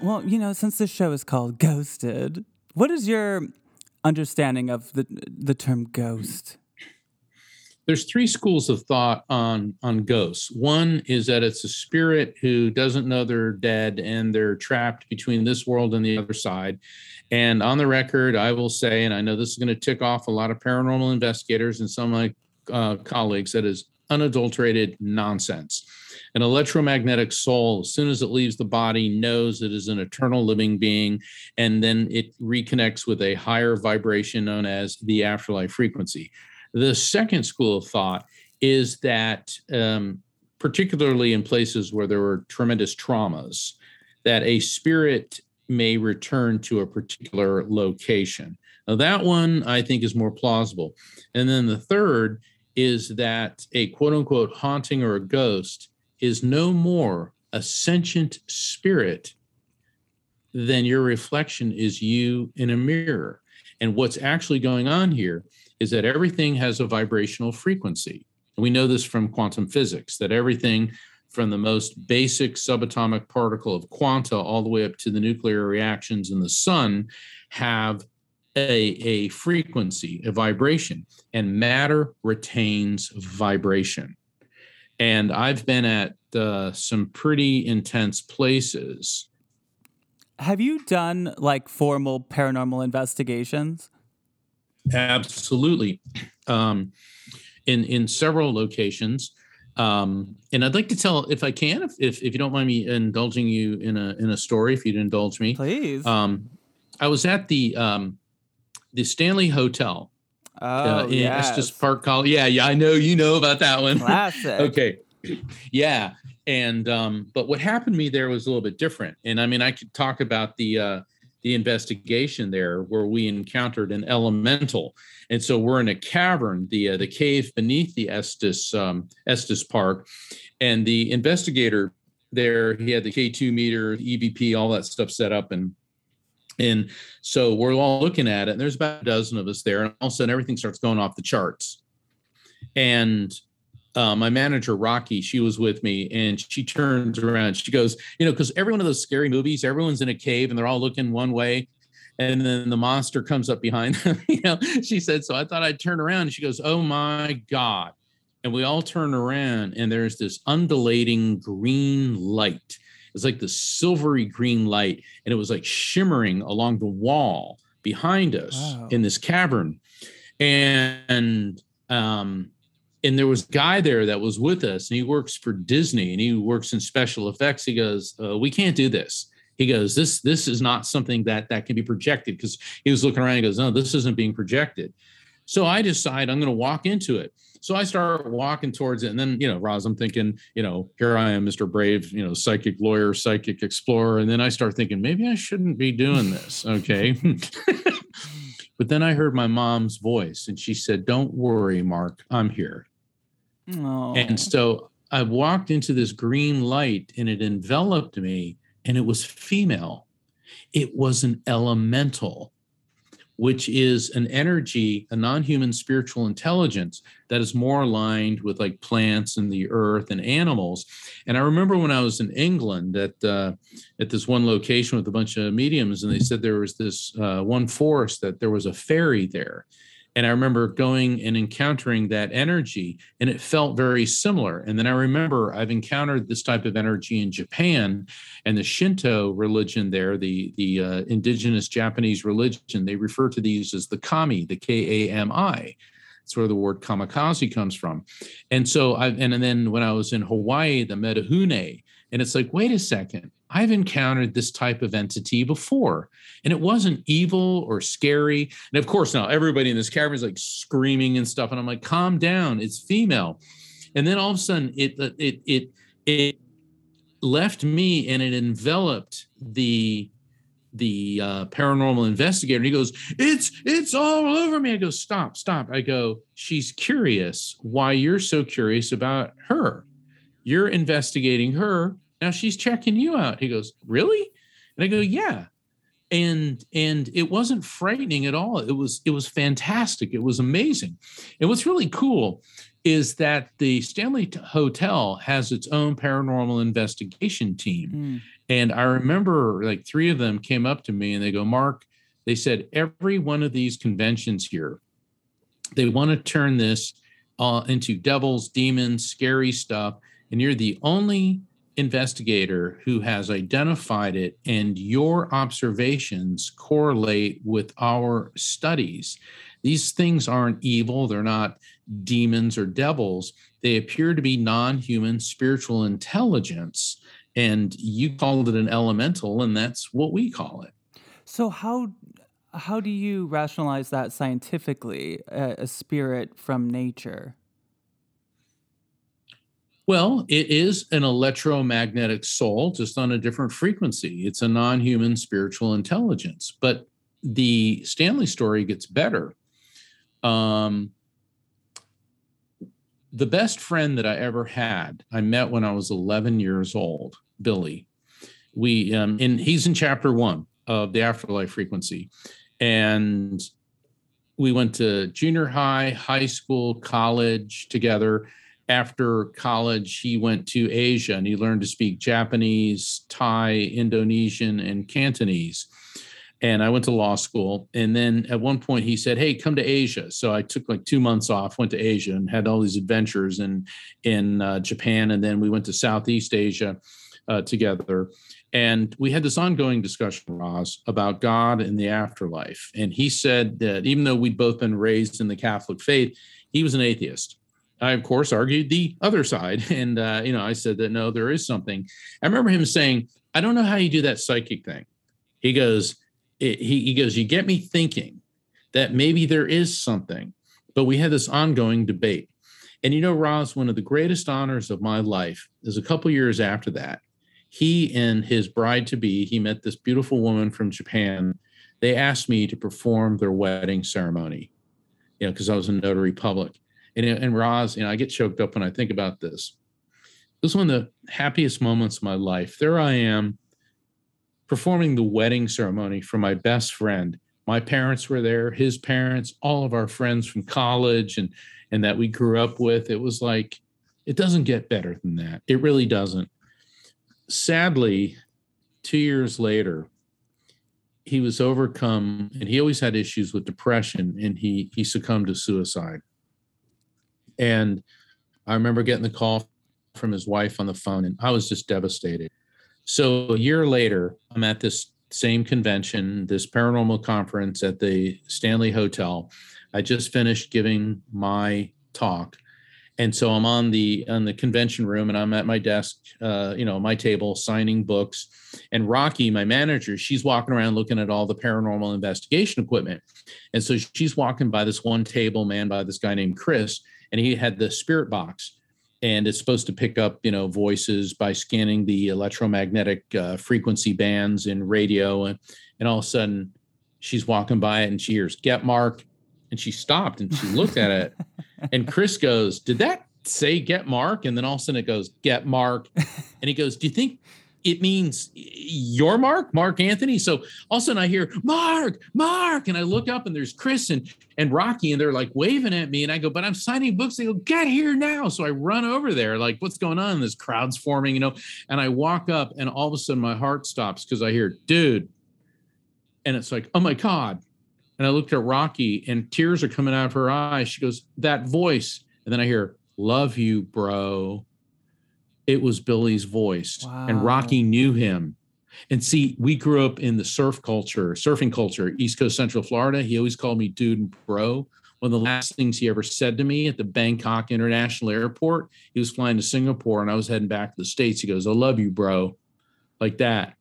Well, you know, since the show is called Ghosted, what is your understanding of the the term ghost? There's three schools of thought on on ghosts. One is that it's a spirit who doesn't know they're dead and they're trapped between this world and the other side. And on the record, I will say, and I know this is going to tick off a lot of paranormal investigators and some of my uh, colleagues, that is unadulterated nonsense. An electromagnetic soul, as soon as it leaves the body, knows it is an eternal living being, and then it reconnects with a higher vibration known as the afterlife frequency. The second school of thought is that, um, particularly in places where there were tremendous traumas, that a spirit may return to a particular location. Now, that one I think is more plausible. And then the third is that a quote unquote haunting or a ghost is no more a sentient spirit than your reflection is you in a mirror. And what's actually going on here is that everything has a vibrational frequency. And we know this from quantum physics that everything from the most basic subatomic particle of quanta all the way up to the nuclear reactions in the sun have a, a frequency, a vibration, and matter retains vibration. And I've been at uh, some pretty intense places. Have you done like formal paranormal investigations? Absolutely. Um, in in several locations. Um, and I'd like to tell, if I can, if, if, if you don't mind me indulging you in a in a story, if you'd indulge me, please. Um, I was at the um, the Stanley Hotel. Oh, uh, in yes. Estes Park College. Yeah, yeah, I know you know about that one. Classic. okay. Yeah. And um, but what happened to me there was a little bit different. And I mean, I could talk about the uh the investigation there where we encountered an elemental. And so we're in a cavern, the uh, the cave beneath the Estes um, Estes Park, and the investigator there, he had the K2 meter, EVP, all that stuff set up, and and so we're all looking at it, and there's about a dozen of us there, and all of a sudden everything starts going off the charts. And uh, my manager Rocky, she was with me, and she turns around. She goes, you know, because every one of those scary movies, everyone's in a cave and they're all looking one way, and then the monster comes up behind them. you know, she said, so I thought I'd turn around. And she goes, oh my god, and we all turn around, and there's this undulating green light was like the silvery green light, and it was like shimmering along the wall behind us wow. in this cavern. And um, and there was a guy there that was with us, and he works for Disney, and he works in special effects. He goes, uh, "We can't do this." He goes, "This this is not something that that can be projected." Because he was looking around, he goes, "No, this isn't being projected." So I decide I'm going to walk into it. So I start walking towards it. And then, you know, Roz, I'm thinking, you know, here I am, Mr. Brave, you know, psychic lawyer, psychic explorer. And then I start thinking, maybe I shouldn't be doing this. Okay. but then I heard my mom's voice and she said, Don't worry, Mark, I'm here. Aww. And so I walked into this green light and it enveloped me and it was female. It was an elemental which is an energy, a non human spiritual intelligence that is more aligned with like plants and the earth and animals. And I remember when I was in England at, uh, at this one location with a bunch of mediums, and they said there was this uh, one forest that there was a fairy there. And I remember going and encountering that energy, and it felt very similar. And then I remember I've encountered this type of energy in Japan, and the Shinto religion there, the the uh, indigenous Japanese religion, they refer to these as the kami, the K A M I. It's where the word kamikaze comes from. And so I and, and then when I was in Hawaii, the Menehune, and it's like, wait a second, I've encountered this type of entity before, and it wasn't evil or scary. And of course, now everybody in this cavern is like screaming and stuff, and I'm like, calm down, it's female. And then all of a sudden, it it it it left me, and it enveloped the the uh, paranormal investigator. And he goes, "It's it's all over me." I go, "Stop, stop." I go, "She's curious. Why you're so curious about her? You're investigating her. Now she's checking you out." He goes, "Really?" And I go, "Yeah." And and it wasn't frightening at all. It was it was fantastic. It was amazing. And what's really cool is that the Stanley Hotel has its own paranormal investigation team. Mm. And I remember like three of them came up to me and they go, Mark, they said, every one of these conventions here, they want to turn this uh, into devils, demons, scary stuff. And you're the only investigator who has identified it, and your observations correlate with our studies. These things aren't evil, they're not demons or devils. They appear to be non human spiritual intelligence and you called it an elemental and that's what we call it so how how do you rationalize that scientifically a, a spirit from nature well, it is an electromagnetic soul, just on a different frequency. It's a non human spiritual intelligence. But the Stanley story gets better. Um, the best friend that I ever had, I met when I was 11 years old. Billy. We um, and he's in chapter one of the afterlife frequency, and we went to junior high, high school, college together. After college, he went to Asia and he learned to speak Japanese, Thai, Indonesian, and Cantonese. And I went to law school. And then at one point, he said, Hey, come to Asia. So I took like two months off, went to Asia, and had all these adventures in, in uh, Japan. And then we went to Southeast Asia uh, together. And we had this ongoing discussion, Roz, about God and the afterlife. And he said that even though we'd both been raised in the Catholic faith, he was an atheist. I, of course, argued the other side. And, uh, you know, I said that no, there is something. I remember him saying, I don't know how you do that psychic thing. He goes, he, he goes, you get me thinking that maybe there is something. But we had this ongoing debate. And you know, Roz, one of the greatest honors of my life is a couple years after that he and his bride to be, he met this beautiful woman from Japan. They asked me to perform their wedding ceremony, you know, because I was a notary public. And, and Roz, you know, I get choked up when I think about this. This is one of the happiest moments of my life. There I am performing the wedding ceremony for my best friend. My parents were there, his parents, all of our friends from college and and that we grew up with. It was like it doesn't get better than that. It really doesn't sadly, two years later, he was overcome and he always had issues with depression and he he succumbed to suicide. And I remember getting the call from his wife on the phone and I was just devastated. So a year later, I'm at this same convention, this paranormal conference at the Stanley Hotel. I just finished giving my talk and so i'm on the on the convention room and i'm at my desk uh, you know my table signing books and rocky my manager she's walking around looking at all the paranormal investigation equipment and so she's walking by this one table man by this guy named chris and he had the spirit box and it's supposed to pick up you know voices by scanning the electromagnetic uh, frequency bands in radio and, and all of a sudden she's walking by it and she hears get mark and she stopped and she looked at it. and Chris goes, Did that say get Mark? And then all of a sudden it goes, Get Mark. And he goes, Do you think it means your Mark, Mark Anthony? So all of a sudden I hear Mark, Mark. And I look up and there's Chris and, and Rocky and they're like waving at me. And I go, But I'm signing books. They go, Get here now. So I run over there, like, What's going on? This crowd's forming, you know. And I walk up and all of a sudden my heart stops because I hear, Dude. And it's like, Oh my God and I looked at Rocky and tears are coming out of her eyes. She goes, That voice. And then I hear, Love you, bro. It was Billy's voice. Wow. And Rocky knew him. And see, we grew up in the surf culture, surfing culture, East Coast Central Florida. He always called me dude and bro. one of the last things he ever said to me at the Bangkok International Airport. He was flying to Singapore and I was heading back to the States. He goes, I love you, bro. Like that.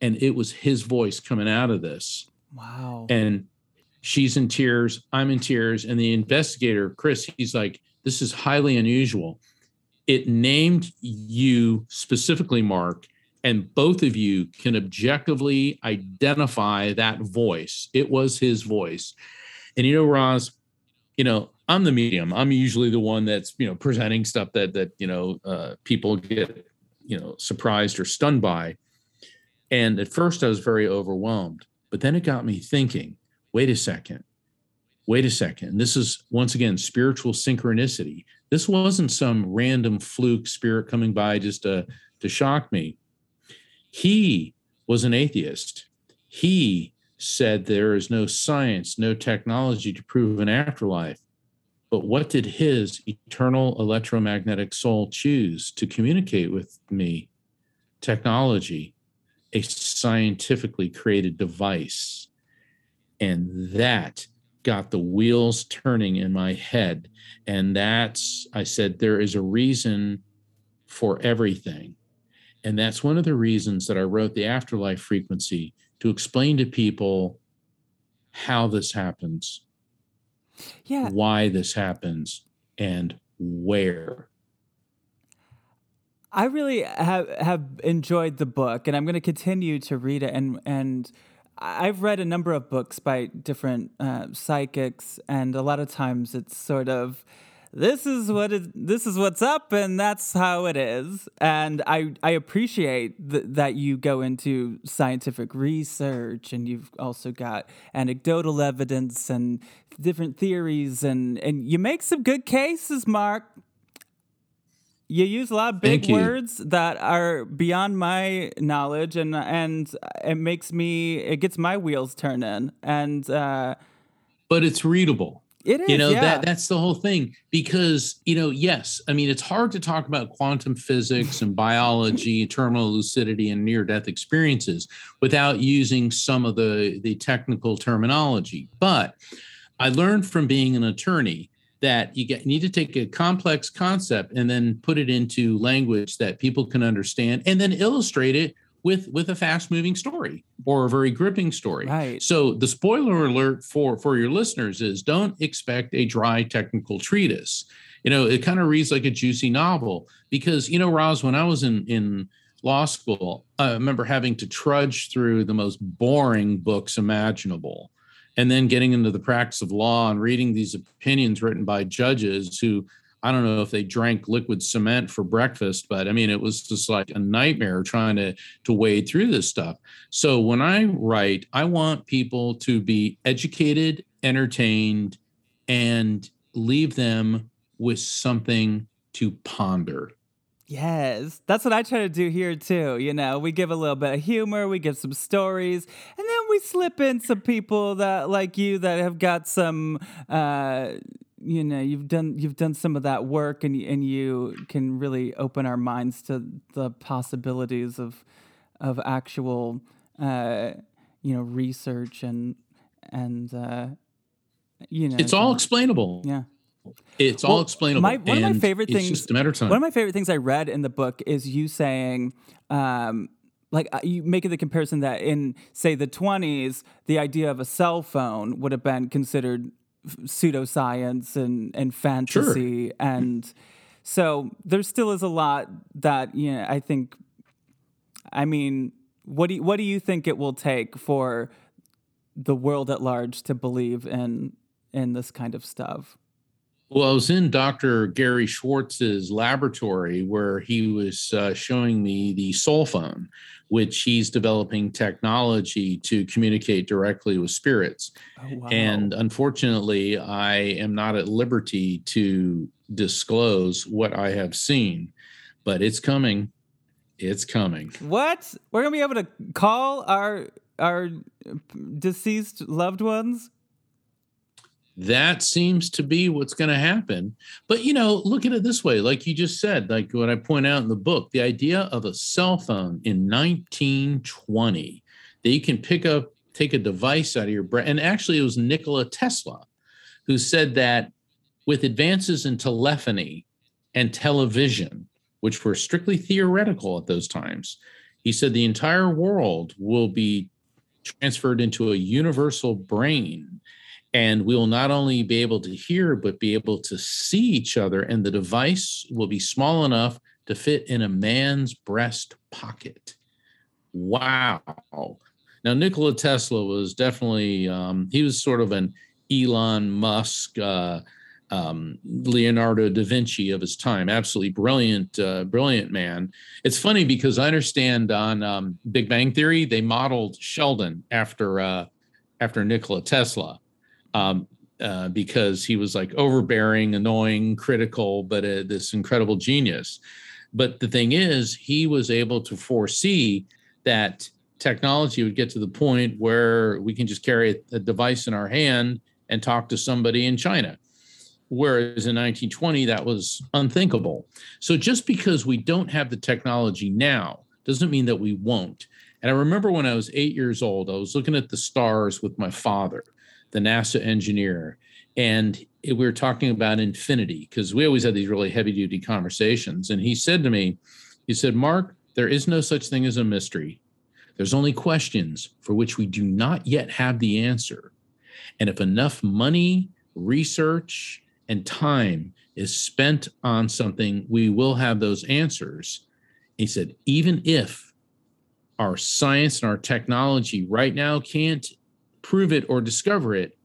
And it was his voice coming out of this. Wow. And she's in tears. I'm in tears. And the investigator, Chris, he's like, This is highly unusual. It named you specifically, Mark, and both of you can objectively identify that voice. It was his voice. And you know, Roz, you know, I'm the medium. I'm usually the one that's, you know, presenting stuff that that, you know, uh, people get, you know, surprised or stunned by. And at first I was very overwhelmed, but then it got me thinking, wait a second. Wait a second. This is once again spiritual synchronicity. This wasn't some random fluke spirit coming by just to, to shock me. He was an atheist. He said there is no science, no technology to prove an afterlife. But what did his eternal electromagnetic soul choose to communicate with me? Technology, a scientifically created device. And that got the wheels turning in my head. And that's, I said, there is a reason for everything. And that's one of the reasons that I wrote the afterlife frequency to explain to people how this happens, yeah, why this happens, and where. I really have have enjoyed the book, and I'm going to continue to read it. and And I've read a number of books by different uh, psychics, and a lot of times it's sort of this is what is this is what's up and that's how it is. And i i appreciate th- that you go into scientific research and you've also got anecdotal evidence and different theories and and you make some good cases mark you use a lot of big words that are beyond my knowledge and and it makes me it gets my wheels turning and uh but it's readable. It is, you know yeah. that that's the whole thing because you know yes i mean it's hard to talk about quantum physics and biology terminal lucidity and near death experiences without using some of the the technical terminology. But i learned from being an attorney that you get, need to take a complex concept and then put it into language that people can understand and then illustrate it with with a fast moving story or a very gripping story. Right. So the spoiler alert for for your listeners is don't expect a dry technical treatise. You know, it kind of reads like a juicy novel because you know, Roz, when I was in in law school, I remember having to trudge through the most boring books imaginable. And then getting into the practice of law and reading these opinions written by judges who I don't know if they drank liquid cement for breakfast, but I mean, it was just like a nightmare trying to to wade through this stuff. So when I write, I want people to be educated, entertained, and leave them with something to ponder. Yes, that's what I try to do here too. You know, we give a little bit of humor, we give some stories, and then we slip in some people that like you that have got some uh you know you've done you've done some of that work and and you can really open our minds to the possibilities of of actual uh, you know research and and uh, you know it's all explainable. Yeah. It's all explainable. My, one of my favorite things. just a matter of time. One of my favorite things I read in the book is you saying, um, like uh, you making the comparison that in say the 20s, the idea of a cell phone would have been considered pseudoscience and and fantasy sure. and so there still is a lot that you know I think I mean what do you, what do you think it will take for the world at large to believe in in this kind of stuff? Well, I was in Dr. Gary Schwartz's laboratory where he was uh, showing me the soul phone, which he's developing technology to communicate directly with spirits. Oh, wow. And unfortunately, I am not at liberty to disclose what I have seen, but it's coming. It's coming. What? We're going to be able to call our our deceased loved ones? That seems to be what's going to happen. But you know, look at it this way, like you just said, like what I point out in the book, the idea of a cell phone in 1920 that you can pick up, take a device out of your brain, and actually it was Nikola Tesla who said that with advances in telephony and television, which were strictly theoretical at those times, he said the entire world will be transferred into a universal brain. And we will not only be able to hear, but be able to see each other. And the device will be small enough to fit in a man's breast pocket. Wow. Now, Nikola Tesla was definitely, um, he was sort of an Elon Musk, uh, um, Leonardo da Vinci of his time. Absolutely brilliant, uh, brilliant man. It's funny because I understand on um, Big Bang Theory they modeled Sheldon after uh, after Nikola Tesla. Um, uh, because he was like overbearing, annoying, critical, but uh, this incredible genius. But the thing is, he was able to foresee that technology would get to the point where we can just carry a, a device in our hand and talk to somebody in China. Whereas in 1920, that was unthinkable. So just because we don't have the technology now doesn't mean that we won't. And I remember when I was eight years old, I was looking at the stars with my father, the NASA engineer, and we were talking about infinity because we always had these really heavy duty conversations. And he said to me, he said, Mark, there is no such thing as a mystery. There's only questions for which we do not yet have the answer. And if enough money, research, and time is spent on something, we will have those answers. He said, even if our science and our technology right now can't prove it or discover it,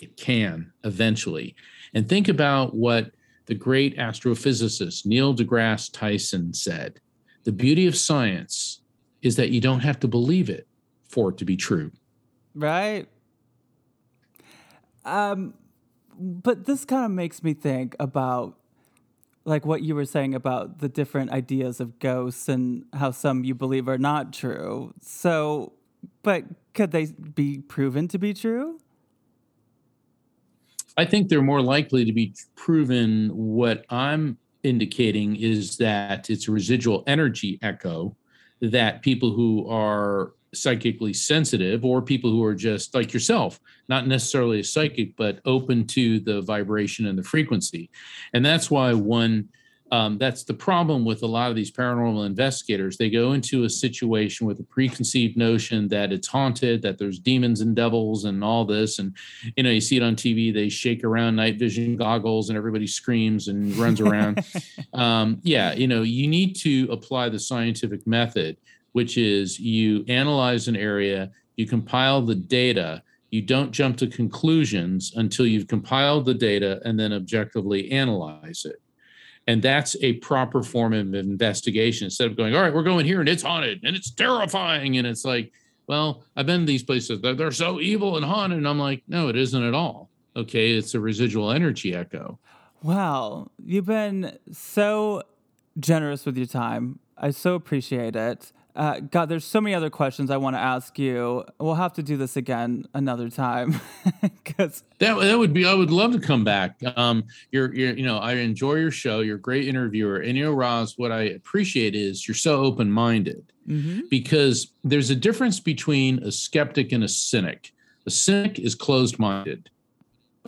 it can eventually. And think about what the great astrophysicist Neil deGrasse Tyson said the beauty of science is that you don't have to believe it for it to be true. Right. Um, but this kind of makes me think about like what you were saying about the different ideas of ghosts and how some you believe are not true. So, but could they be proven to be true? I think they're more likely to be proven. What I'm indicating is that it's a residual energy echo that people who are psychically sensitive or people who are just like yourself not necessarily a psychic but open to the vibration and the frequency and that's why one um, that's the problem with a lot of these paranormal investigators. They go into a situation with a preconceived notion that it's haunted, that there's demons and devils and all this. And, you know, you see it on TV, they shake around night vision goggles and everybody screams and runs around. um, yeah, you know, you need to apply the scientific method which is you analyze an area, you compile the data, you don't jump to conclusions until you've compiled the data and then objectively analyze it. And that's a proper form of investigation instead of going, all right, we're going here and it's haunted and it's terrifying. And it's like, well, I've been to these places, they're, they're so evil and haunted. And I'm like, no, it isn't at all. Okay. It's a residual energy echo. Wow. You've been so generous with your time. I so appreciate it. Uh, God, there's so many other questions I want to ask you. We'll have to do this again another time because that that would be. I would love to come back. Um, you're, you're, you know, I enjoy your show. You're a great interviewer, and you know, Roz, what I appreciate is you're so open minded mm-hmm. because there's a difference between a skeptic and a cynic. A cynic is closed minded,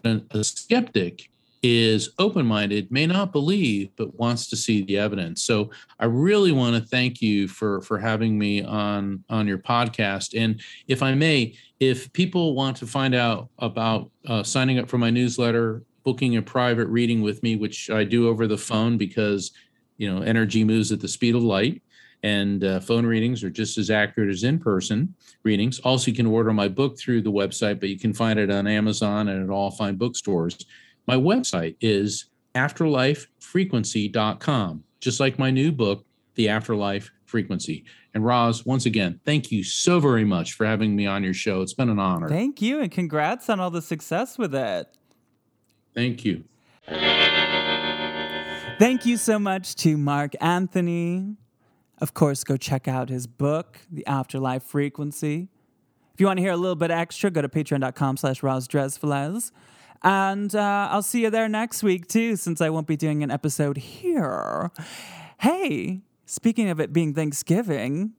and a skeptic is open minded, may not believe, but wants to see the evidence. So I really want to thank you for for having me on on your podcast. And if I may, if people want to find out about uh, signing up for my newsletter, booking a private reading with me, which I do over the phone because you know energy moves at the speed of light. And uh, phone readings are just as accurate as in person readings. Also, you can order my book through the website, but you can find it on Amazon and at all fine bookstores. My website is afterlifefrequency.com, just like my new book, The Afterlife Frequency. And Roz, once again, thank you so very much for having me on your show. It's been an honor. Thank you, and congrats on all the success with it. Thank you. Thank you so much to Mark Anthony. Of course, go check out his book, The Afterlife Frequency. If you want to hear a little bit extra, go to patreon.com slash Roz and uh, I'll see you there next week too, since I won't be doing an episode here. Hey, speaking of it being Thanksgiving,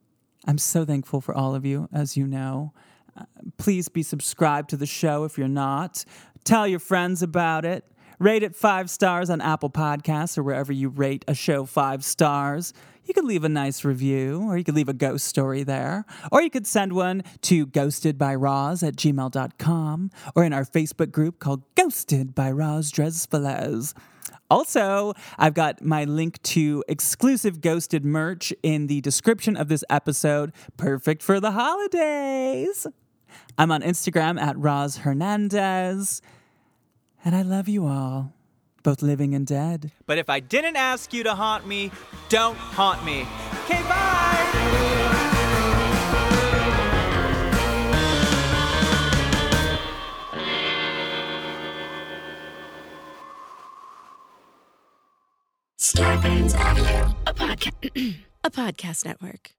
I'm so thankful for all of you, as you know. Uh, please be subscribed to the show if you're not. Tell your friends about it. Rate it five stars on Apple Podcasts or wherever you rate a show five stars. You could leave a nice review, or you could leave a ghost story there. Or you could send one to ghostedbyroz at gmail.com or in our Facebook group called Ghosted by Roz Dresfelez. Also, I've got my link to exclusive Ghosted merch in the description of this episode, perfect for the holidays. I'm on Instagram at Roz Hernandez, and I love you all, both living and dead. But if I didn't ask you to haunt me, don't haunt me. Okay, bye! Starburns Audio. a podcast a podcast network